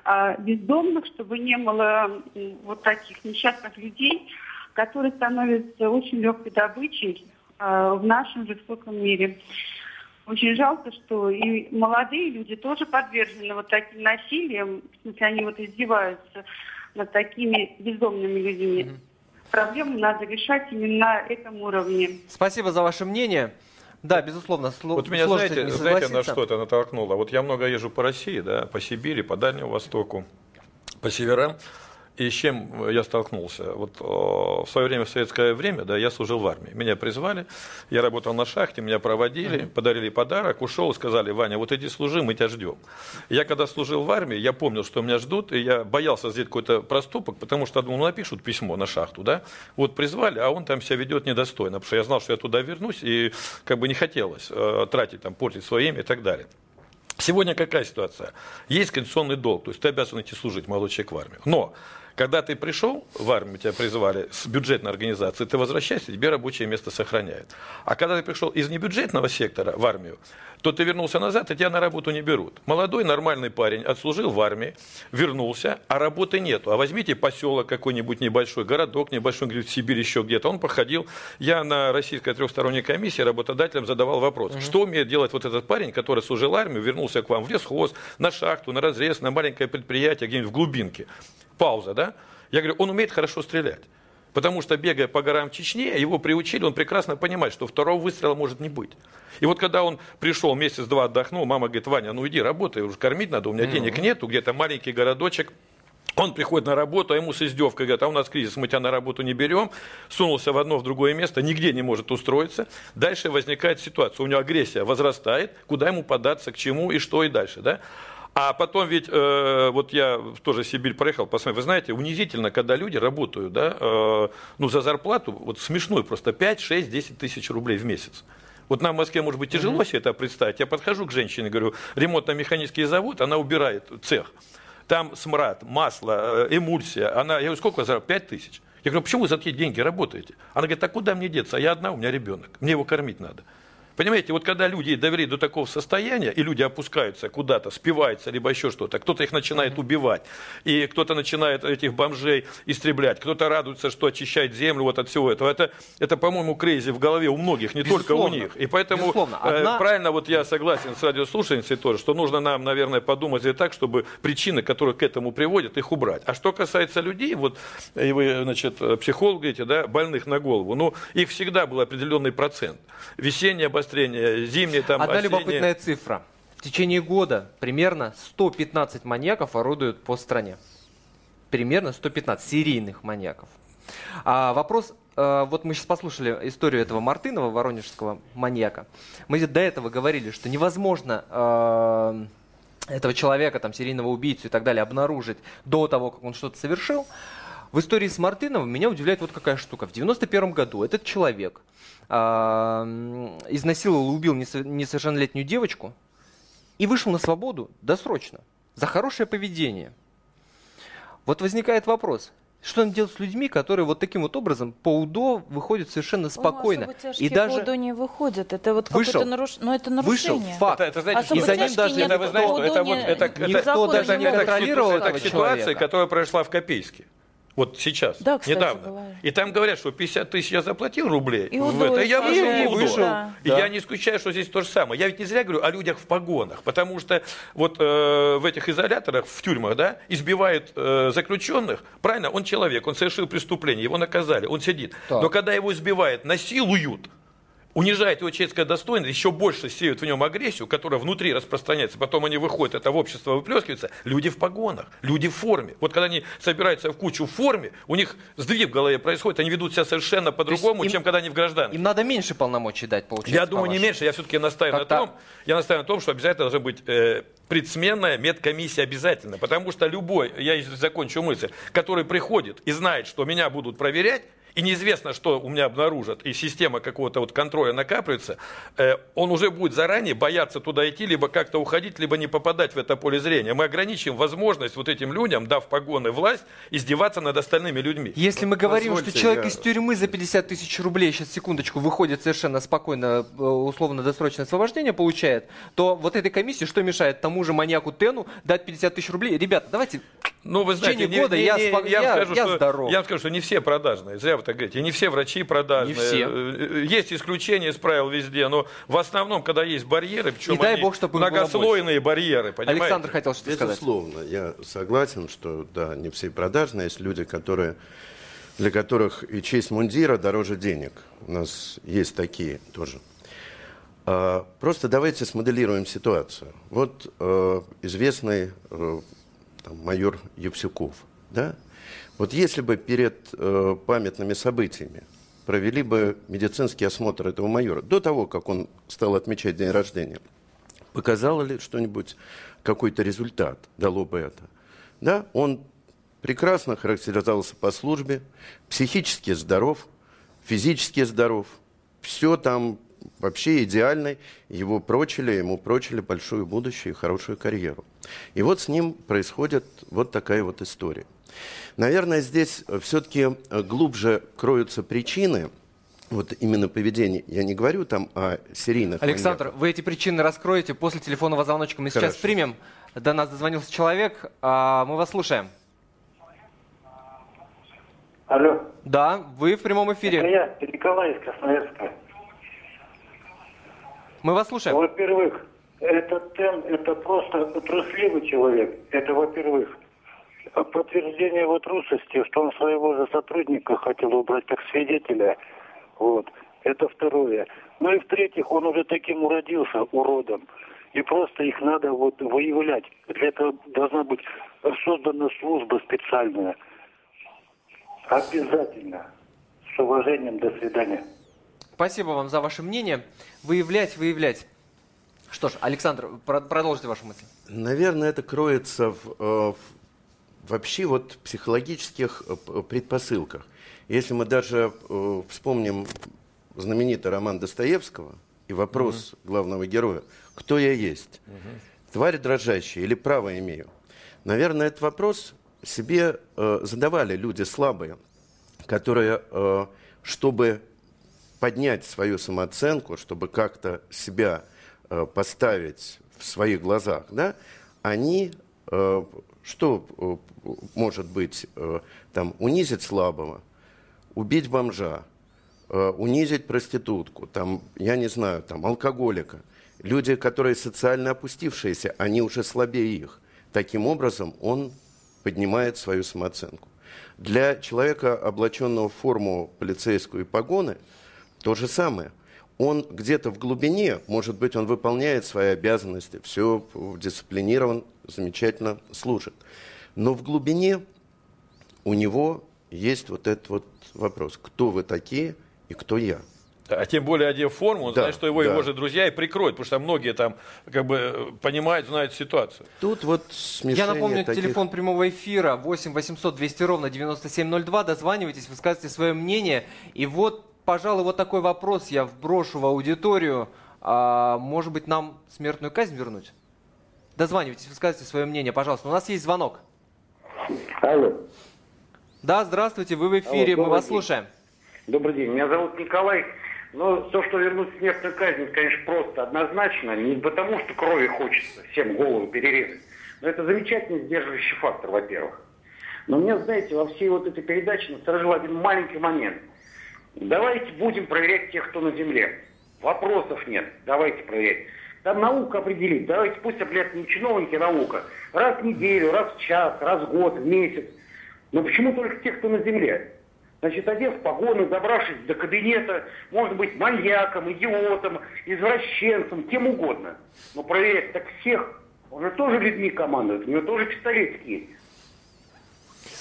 а, бездомных, чтобы не было вот таких несчастных людей, которые становятся очень легкой добычей в нашем жестоком мире. Очень жалко, что и молодые люди тоже подвержены вот таким насилиям, в смысле они вот издеваются над такими бездомными людьми. Проблему надо решать именно на этом уровне. Спасибо за ваше мнение. Да, безусловно, сло- Вот меня, знаете, знаете, на что это натолкнуло? Вот я много езжу по России, да, по Сибири, по Дальнему Востоку, по северам. И с чем я столкнулся? Вот в свое время, в советское время, да, я служил в армии. Меня призвали, я работал на шахте, меня проводили, uh-huh. подарили подарок, ушел и сказали, Ваня, вот иди служи, мы тебя ждем. Я когда служил в армии, я помнил, что меня ждут, и я боялся сделать какой-то проступок, потому что думал, ну, напишут письмо на шахту, да, вот призвали, а он там себя ведет недостойно, потому что я знал, что я туда вернусь, и как бы не хотелось э, тратить, там, портить свое имя и так далее. Сегодня какая ситуация? Есть конституционный долг, то есть ты обязан идти служить, молодой человек в армию. Но когда ты пришел в армию, тебя призвали с бюджетной организации, ты возвращаешься, тебе рабочее место сохраняют. А когда ты пришел из небюджетного сектора в армию, то ты вернулся назад, и тебя на работу не берут. Молодой нормальный парень отслужил в армии, вернулся, а работы нету. А возьмите поселок какой-нибудь небольшой, городок небольшой, где-то в Сибири еще где-то. Он проходил, я на российской трехсторонней комиссии работодателям задавал вопрос, угу. что умеет делать вот этот парень, который служил армию, вернулся к вам в лесхоз, на шахту, на разрез, на маленькое предприятие, где-нибудь в глубинке. Пауза, да? Я говорю, он умеет хорошо стрелять. Потому что, бегая по горам Чечне, его приучили, он прекрасно понимает, что второго выстрела может не быть. И вот когда он пришел, месяц-два отдохнул, мама говорит, Ваня, ну иди работай, уже кормить надо, у меня mm-hmm. денег нету, где-то маленький городочек, он приходит на работу, а ему с издевкой говорят, а у нас кризис, мы тебя на работу не берем. Сунулся в одно, в другое место, нигде не может устроиться. Дальше возникает ситуация, у него агрессия возрастает, куда ему податься, к чему и что и дальше. Да? А потом ведь, э, вот я тоже в Сибирь проехал, посмотрел, вы знаете, унизительно, когда люди работают, да, э, ну, за зарплату, вот смешной просто 5, 6, 10 тысяч рублей в месяц. Вот нам в Москве, может быть, тяжело себе это представить. Я подхожу к женщине, говорю, ремонтно-механический завод, она убирает цех. Там смрад, масло, э, эмульсия. Она, я говорю, сколько за 5 тысяч? Я говорю, почему вы за такие деньги работаете? Она говорит, а куда мне деться? А я одна, у меня ребенок. Мне его кормить надо. Понимаете, вот когда люди довели до такого состояния, и люди опускаются куда-то, спиваются, либо еще что-то, кто-то их начинает убивать, и кто-то начинает этих бомжей истреблять, кто-то радуется, что очищает землю вот от всего этого. Это, это по-моему, крейзи в голове у многих, не Безусловно. только у них. И поэтому. Э, Одна... правильно, вот я согласен с радиослушательницей тоже, что нужно нам, наверное, подумать и так, чтобы причины, которые к этому приводят, их убрать. А что касается людей, вот и вы, значит, психолог говорите, да, больных на голову, ну, их всегда был определенный процент. Весеннее обострение, зимнее там Одна осеннее. любопытная цифра. В течение года примерно 115 маньяков орудуют по стране. Примерно 115 серийных маньяков. А вопрос, э, вот мы сейчас послушали историю этого Мартынова, воронежского маньяка. Мы до этого говорили, что невозможно э, этого человека, там, серийного убийцу и так далее, обнаружить до того, как он что-то совершил. В истории с Мартыновым меня удивляет вот какая штука. В 91 году этот человек изнасиловал и убил несовершеннолетнюю девочку и вышел на свободу досрочно за хорошее поведение. Вот возникает вопрос, что он делает с людьми, которые вот таким вот образом по УДО выходят совершенно спокойно. и даже по УДО не выходят. Это вот вышел, наруш... но ну, это нарушение. Вышел, факт. Это, это, знаете, и за ним даже это, вы знаете, что это, вот, это, это, никто это, даже не контролировал это, это ситуация, которая произошла в Копейске. Вот сейчас, да, кстати, недавно. Бывает. И там говорят, что 50 тысяч я заплатил рублей. И в это. Я вышел, и вышел. Да. И да. я не исключаю, что здесь то же самое. Я ведь не зря говорю о людях в погонах, потому что вот э, в этих изоляторах, в тюрьмах, да, избивают э, заключенных. Правильно, он человек, он совершил преступление, его наказали, он сидит. Так. Но когда его избивают, насилуют, унижает его человеческое достоинство, еще больше сеют в нем агрессию, которая внутри распространяется, потом они выходят, это в общество выплескивается, люди в погонах, люди в форме. Вот когда они собираются в кучу в форме, у них сдвиг в голове происходит, они ведут себя совершенно по-другому, чем когда они в гражданке. Им надо меньше полномочий дать, получается, Я думаю, не меньше, я все-таки настаиваю на том, я настаиваю на том, что обязательно должна быть э, предсменная медкомиссия обязательно, потому что любой, я закончу мысль, который приходит и знает, что меня будут проверять, и неизвестно, что у меня обнаружат, и система какого-то вот контроля накапливается, э, он уже будет заранее бояться туда идти, либо как-то уходить, либо не попадать в это поле зрения. Мы ограничим возможность вот этим людям, дав погоны власть, издеваться над остальными людьми. Если мы говорим, Позвольте, что человек я... из тюрьмы за 50 тысяч рублей, сейчас секундочку, выходит совершенно спокойно, э, условно-досрочное освобождение получает, то вот этой комиссии что мешает тому же маньяку Тену дать 50 тысяч рублей? Ребята, давайте ну, вы знаете, в течение года не, я, не, я, я, скажу, я что, здоров. Я вам скажу, что не все продажные. Зря так говорите. И не все врачи продажные. Не все. Э, есть исключения из правил везде, но в основном, когда есть барьеры, причем и дай бог, чтобы многослойные барьеры, понимаете? Александр хотел что-то сказать. Безусловно, я согласен, что да, не все продажные. Есть люди, которые для которых и честь мундира дороже денег. У нас есть такие тоже. А, просто давайте смоделируем ситуацию. Вот э, известный э, там, майор Евсюков, да? Вот если бы перед э, памятными событиями провели бы медицинский осмотр этого майора, до того, как он стал отмечать день рождения, показало ли что-нибудь, какой-то результат дало бы это? Да, он прекрасно характеризовался по службе, психически здоров, физически здоров, все там вообще идеальный, его прочили, ему прочили большое будущее и хорошую карьеру. И вот с ним происходит вот такая вот история. Наверное, здесь все-таки глубже кроются причины, вот именно поведения. Я не говорю там о серийных Александр, маньяках. вы эти причины раскроете после телефонного звоночка. Мы Хорошо. сейчас примем. До нас дозвонился человек. А, мы вас слушаем. Алло. Да, вы в прямом эфире. Это я, Николай из Красноярска. Мы вас слушаем. Во-первых, этот Тен – это просто трусливый человек. Это во-первых. Подтверждение его трусости, что он своего же сотрудника хотел убрать как свидетеля. Вот. Это второе. Ну и в-третьих, он уже таким уродился, уродом. И просто их надо вот выявлять. Для этого должна быть создана служба специальная. Обязательно. С уважением. До свидания. Спасибо вам за ваше мнение. Выявлять, выявлять. Что ж, Александр, продолжите вашу мысль. Наверное, это кроется в, э, в вообще вот психологических э, предпосылках. Если мы даже э, вспомним знаменитый роман Достоевского и вопрос угу. главного героя, кто я есть, угу. тварь дрожащая или право имею, наверное, этот вопрос себе э, задавали люди слабые, которые, э, чтобы поднять свою самооценку, чтобы как-то себя э, поставить в своих глазах, да, они э, что э, может быть? Э, там, унизить слабого, убить бомжа, э, унизить проститутку, там, я не знаю, там, алкоголика. Люди, которые социально опустившиеся, они уже слабее их. Таким образом, он поднимает свою самооценку. Для человека, облаченного в форму полицейскую и погоны, то же самое. Он где-то в глубине, может быть, он выполняет свои обязанности, все дисциплинирован, замечательно служит. Но в глубине у него есть вот этот вот вопрос, кто вы такие и кто я. А тем более одев форму, он да, знает, что его, да. его же друзья и прикроют, потому что многие там как бы понимают, знают ситуацию. Тут вот смешение Я напомню, таких... телефон прямого эфира 8 800 200 ровно 9702. Дозванивайтесь, высказывайте свое мнение. И вот, пожалуй, вот такой вопрос я вброшу в аудиторию. А, может быть, нам смертную казнь вернуть? Дозванивайтесь, высказывайте свое мнение, пожалуйста. У нас есть звонок. Алло. Да, здравствуйте, вы в эфире, Алло, мы вас день. слушаем. Добрый день, меня зовут Николай. Но то, что вернуть смертную казнь, конечно, просто однозначно. Не потому, что крови хочется всем голову перерезать. Но это замечательный сдерживающий фактор, во-первых. Но меня, знаете, во всей вот этой передаче насторожил один маленький момент. Давайте будем проверять тех, кто на земле. Вопросов нет. Давайте проверять. Там наука определит. Давайте пусть определят не чиновники, а наука. Раз в неделю, раз в час, раз в год, в месяц. Но почему только тех, кто на земле? Значит, одев погоны, добравшись до кабинета, может быть маньяком, идиотом, извращенцем, кем угодно. Но проверять так всех, он же тоже людьми командует, у него тоже пистолетские.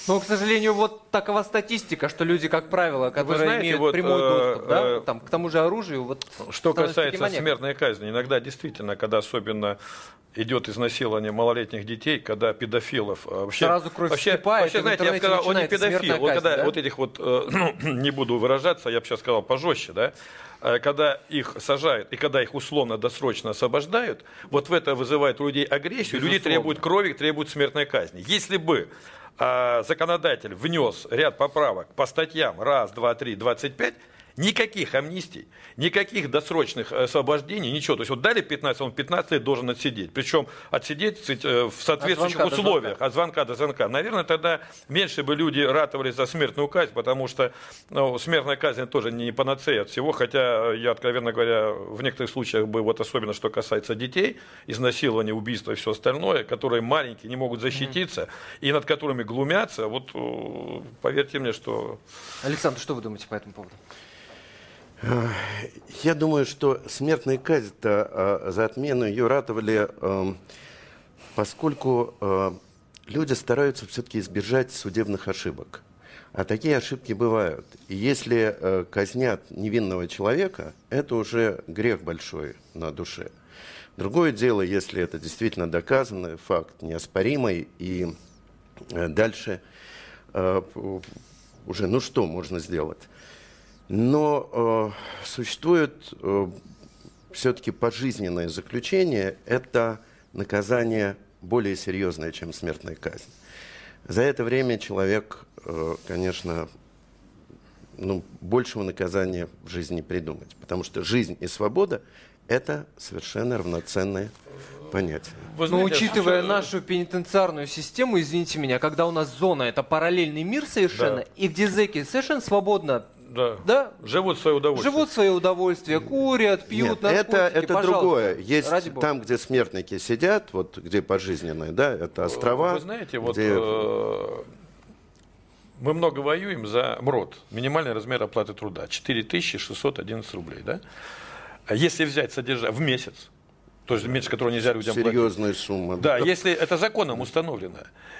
Но, к сожалению, вот такова статистика, что люди, как правило, которые знаете, имеют вот, прямой э, доступ да, э, там, к тому же оружию... Вот, что касается смертной казни, иногда действительно, когда особенно идет изнасилование малолетних детей, когда педофилов э, вообще сразу кровь вообще, вскипает, вообще знаете, я сказал, он не педофил, вот когда да? вот этих вот ну, не буду выражаться, я бы сейчас сказал пожестче, да, когда их сажают и когда их условно-досрочно освобождают, вот в это вызывает у людей агрессию, Безусловно. люди требуют крови, требуют смертной казни. Если бы законодатель внес ряд поправок по статьям. Раз, два, три, двадцать пять, Никаких амнистий, никаких досрочных э, освобождений, ничего. То есть вот дали 15, он 15 лет должен отсидеть. Причем отсидеть э, в соответствующих от условиях, от звонка до звонка. Наверное, тогда меньше бы люди ратовали за смертную казнь, потому что ну, смертная казнь тоже не панацея от всего. Хотя я, откровенно говоря, в некоторых случаях бы, вот особенно что касается детей, изнасилования, убийства и все остальное, которые маленькие, не могут защититься, mm-hmm. и над которыми глумятся, вот поверьте мне, что... Александр, что вы думаете по этому поводу? Я думаю, что смертная казнь-то а, за отмену ее ратовали, эм, поскольку э, люди стараются все-таки избежать судебных ошибок. А такие ошибки бывают. И если э, казнят невинного человека, это уже грех большой на душе. Другое дело, если это действительно доказанный факт, неоспоримый, и э, дальше уже, ну что можно сделать? Но э, существует э, все-таки пожизненное заключение, это наказание более серьезное, чем смертная казнь. За это время человек, э, конечно, ну, большего наказания в жизни не придумать, потому что жизнь и свобода – это совершенно равноценные понятия. Вы знаете, Но учитывая что... нашу пенитенциарную систему, извините меня, когда у нас зона – это параллельный мир совершенно, да. и где зэки совершенно свободно да. да. Живут в свое удовольствие. Живут в свое удовольствие, курят, пьют, Нет, это, это другое. Есть там, где смертники сидят, вот где пожизненные, да, это острова. Вы знаете, вот где... э, мы много воюем за МРОД, минимальный размер оплаты труда, 4611 рублей, да? А если взять содержание в месяц, то есть меньше которого нельзя людям Серьезная платить. сумма. Да, если это законом установлено.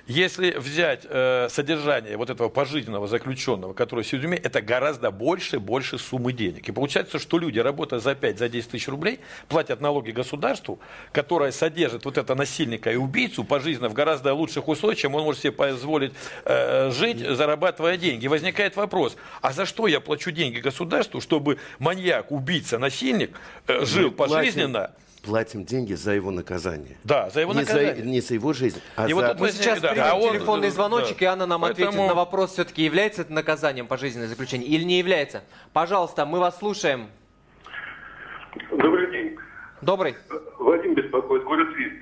Если взять э, содержание вот этого пожизненного заключенного, который сидит в тюрьме, это гораздо больше, больше суммы денег. И получается, что люди, работая за 5, за 10 тысяч рублей, платят налоги государству, которое содержит вот этого насильника и убийцу пожизненно в гораздо лучших условиях, чем он может себе позволить э, жить, зарабатывая деньги. И возникает вопрос, а за что я плачу деньги государству, чтобы маньяк, убийца, насильник э, жил Мы пожизненно? Платим деньги за его наказание. Да, за его не наказание. За, не за его жизнь, а И за... вот мы сейчас да, примем а он- телефонный да. звоночек, и Анна нам ответит Поэтому- на вопрос, все-таки является это наказанием пожизненное заключение или не является. Пожалуйста, мы вас слушаем. Добрый день. Добрый. Вадим беспокоит, город Тверь.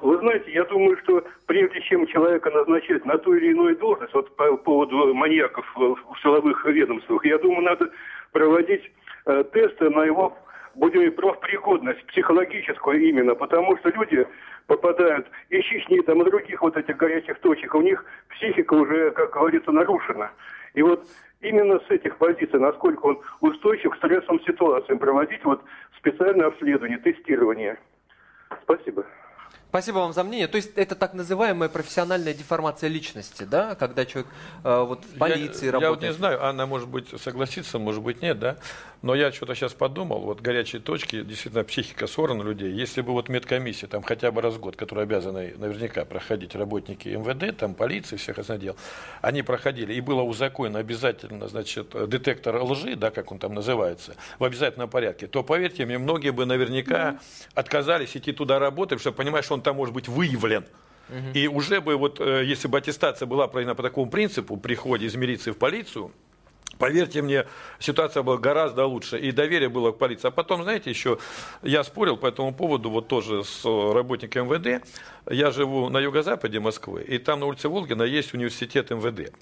Вы знаете, я думаю, что прежде чем человека назначать на ту или иную должность, вот по поводу маньяков в в силовых ведомствах, я думаю, надо проводить э, тесты на его, будем профпригодность, психологическую именно, потому что люди попадают из Чечни, там, и других вот этих горячих точек, у них психика уже, как говорится, нарушена. И вот именно с этих позиций, насколько он устойчив к стрессовым ситуациям, проводить вот специальное обследование, тестирование. Спасибо. Спасибо вам за мнение. То есть это так называемая профессиональная деформация личности, да, когда человек э, вот в полиции я, работает. Я вот не знаю, Анна, может быть, согласится, может быть, нет, да? Но я что-то сейчас подумал, вот горячие точки, действительно, психика сорвана людей. Если бы вот медкомиссия, там хотя бы раз в год, которые обязаны наверняка проходить работники МВД, там полиции, всех отдел, они проходили, и было узаконено обязательно, значит, детектор лжи, да, как он там называется, в обязательном порядке, то, поверьте мне, многие бы наверняка отказались идти туда работать, потому что понимаешь, что он там может быть выявлен. И уже бы, вот, э, если бы аттестация была проведена по такому принципу, при входе из милиции в полицию, Поверьте мне, ситуация была гораздо лучше, и доверие было к полиции. А потом, знаете, еще я спорил по этому поводу вот тоже с работником МВД. Я живу на юго-западе Москвы, и там на улице Волгина есть университет МВД.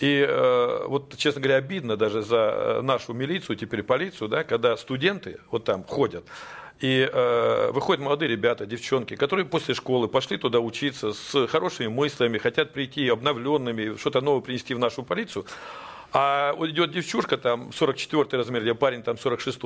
И э, вот, честно говоря, обидно даже за э, нашу милицию, теперь полицию, да, когда студенты вот там ходят, и э, выходят молодые ребята, девчонки, которые после школы пошли туда учиться с хорошими мыслями, хотят прийти обновленными, что-то новое принести в нашу полицию. А вот идет девчушка, там 44 размер, я парень там 46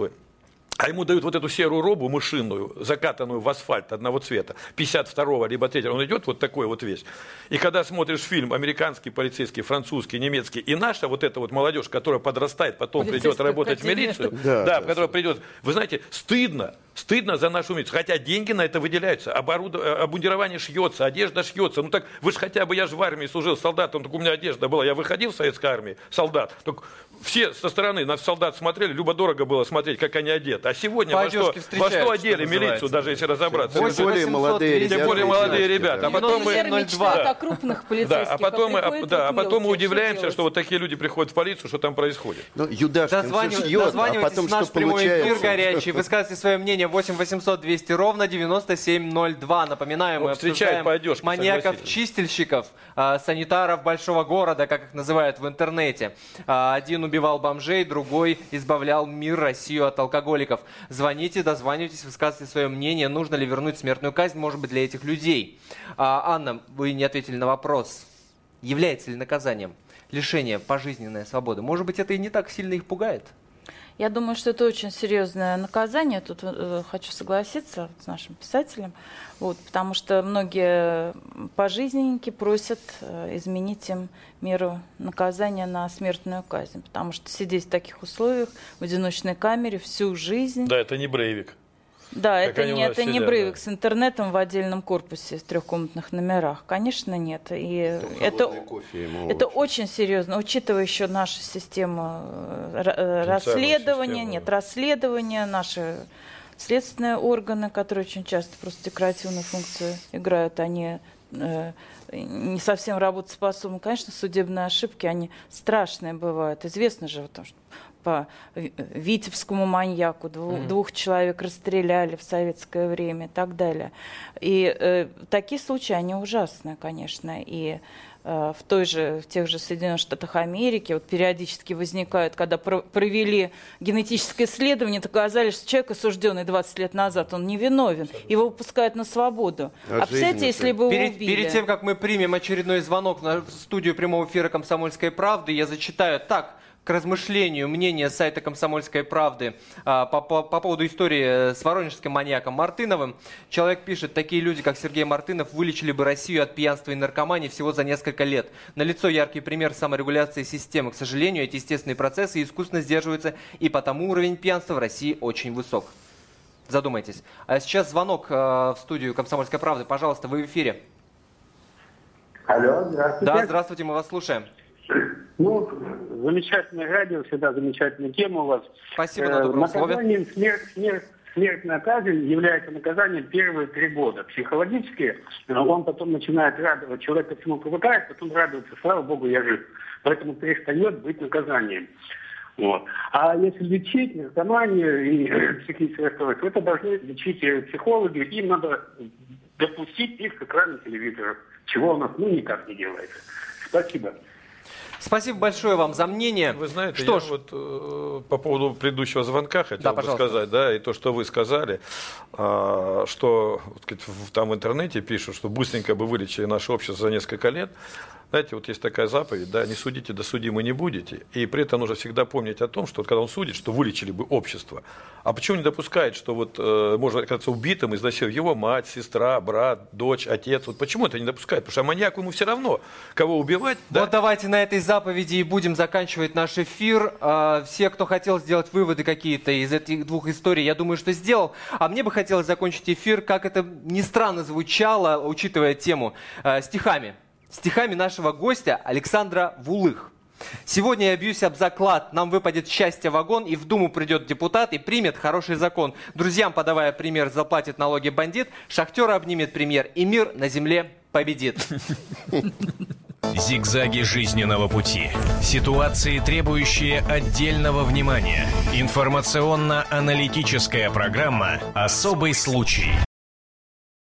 а ему дают вот эту серую робу мышиную, закатанную в асфальт одного цвета, 52-го либо 3 он идет вот такой вот весь. И когда смотришь фильм американский, полицейский, французский, немецкий, и наша вот эта вот молодежь, которая подрастает, потом придет работать в милицию, Да, да, да, которая придет, вы знаете, стыдно, стыдно за нашу милицию, хотя деньги на это выделяются, оборуд... э, обмундирование шьется, одежда шьется, ну так вы же хотя бы, я же в армии служил солдатом, так у меня одежда была, я выходил в советской армии, солдат, так все со стороны на солдат смотрели, любо-дорого было смотреть, как они одеты, а сегодня По во что, во что что одели называется. милицию, даже если разобраться. Тем более молодые Тем ребята более и молодые ребята. да. А потом мы... О крупных Да, полицейских, а потом, мы, а, да, а потом мы что удивляемся, что вот такие люди приходят в полицию, что там происходит. Ну, Юдашкин всё шьет, а потом в наш что прямой эфир получается? горячий. Высказывайте свое мнение 8 800 200 ровно 9702. Напоминаю, мы Ну, встречают обсуждаем по одежке, маньяков-чистильщиков, а, санитаров большого города, как их называют в интернете. А, Один убивал бомжей, другой избавлял мир, Россию от алкоголиков. Звоните, дозванивайтесь, высказывайте свое мнение, нужно ли вернуть смертную казнь, может быть, для этих людей. А, Анна, вы не ответили на вопрос. Является ли наказанием лишение пожизненной свободы? Может быть, это и не так сильно их пугает? Я думаю, что это очень серьезное наказание. Тут э, хочу согласиться с нашим писателем, вот, потому что многие пожизненники просят э, изменить им меру наказания на смертную казнь, потому что сидеть в таких условиях в одиночной камере всю жизнь. Да, это не Брейвик. Да, Как это не, это не сидят, Брейвик с интернетом в отдельном корпусе в трехкомнатных номерах. Конечно, нет. И это, кофе это очень серьезно, учитывая еще нашу систему э, э, расследования, систему, нет, расследования, наши следственные органы, которые очень часто просто декоративную функцию играют, они э, не совсем работоспособны. Конечно, судебные ошибки, они страшные бывают. Известно же, потому что по Ви- Витебскому маньяку дву- Мгм. двух человек расстреляли в советское время и так далее. И э, такие случаи, они ужасные, конечно. И э, в, той же, в тех же Соединенных Штатах Америки вот периодически возникают, когда про- провели генетическое исследование, то оказалось, что человек, осужденный 20 лет назад, он невиновен. Его выпускают на свободу. А А, представляете, если бы его перед, убили? перед тем, как мы примем очередной звонок на студию прямого эфира «Комсомольской правды», я зачитаю так. К размышлению мнение сайта «Комсомольской правды» а, по, по, по поводу истории с воронежским маньяком Мартыновым. Человек пишет, такие люди, как Сергей Мартынов, вылечили бы Россию от пьянства и наркомании всего за несколько лет. Налицо яркий пример саморегуляции системы. К сожалению, эти естественные процессы искусственно сдерживаются, и потому уровень пьянства в России очень высок. Задумайтесь. А сейчас звонок э, в студию «Комсомольской правды». Пожалуйста, вы в эфире. Алло, здравствуйте. Да, здравствуйте, мы вас слушаем. Ну, замечательное радио, всегда замечательная тема у вас. Спасибо на добром Наказанием слове. Смерть, смерть, смертная казнь является наказанием первые три года. Психологически он потом начинает радовать, человек ко всему привыкает, потом радуется, слава богу, я жив. Поэтому перестает быть наказанием. Вот. А если лечить наркоманию и психическое расстройство, то это должны лечить психологи, им надо допустить их к экрану телевизора, чего у нас ну никак не делается. Спасибо. Спасибо большое вам за мнение. Вы знаете, что я ж... вот э, по поводу предыдущего звонка хотел да, бы пожалуйста. сказать, да, и то, что вы сказали, э, что вот, там в интернете пишут, что быстренько бы вылечили наше общество за несколько лет. Знаете, вот есть такая заповедь, да, не судите, да судимы не будете. И при этом нужно всегда помнить о том, что вот, когда он судит, что вылечили бы общество. А почему не допускает, что вот э, можно оказаться убитым, изнасиловать его мать, сестра, брат, дочь, отец? Вот почему это не допускает? Потому что маньяку ему все равно, кого убивать. Да? Вот давайте на этой заповеди и будем заканчивать наш эфир. А, все, кто хотел сделать выводы какие-то из этих двух историй, я думаю, что сделал. А мне бы хотелось закончить эфир, как это ни странно звучало, учитывая тему, э, стихами стихами нашего гостя Александра Вулых. Сегодня я бьюсь об заклад. Нам выпадет счастье вагон, и в Думу придет депутат и примет хороший закон. Друзьям, подавая пример, заплатит налоги бандит, шахтера обнимет премьер, и мир на земле победит. Зигзаги жизненного пути. Ситуации, требующие отдельного внимания. Информационно-аналитическая программа «Особый случай».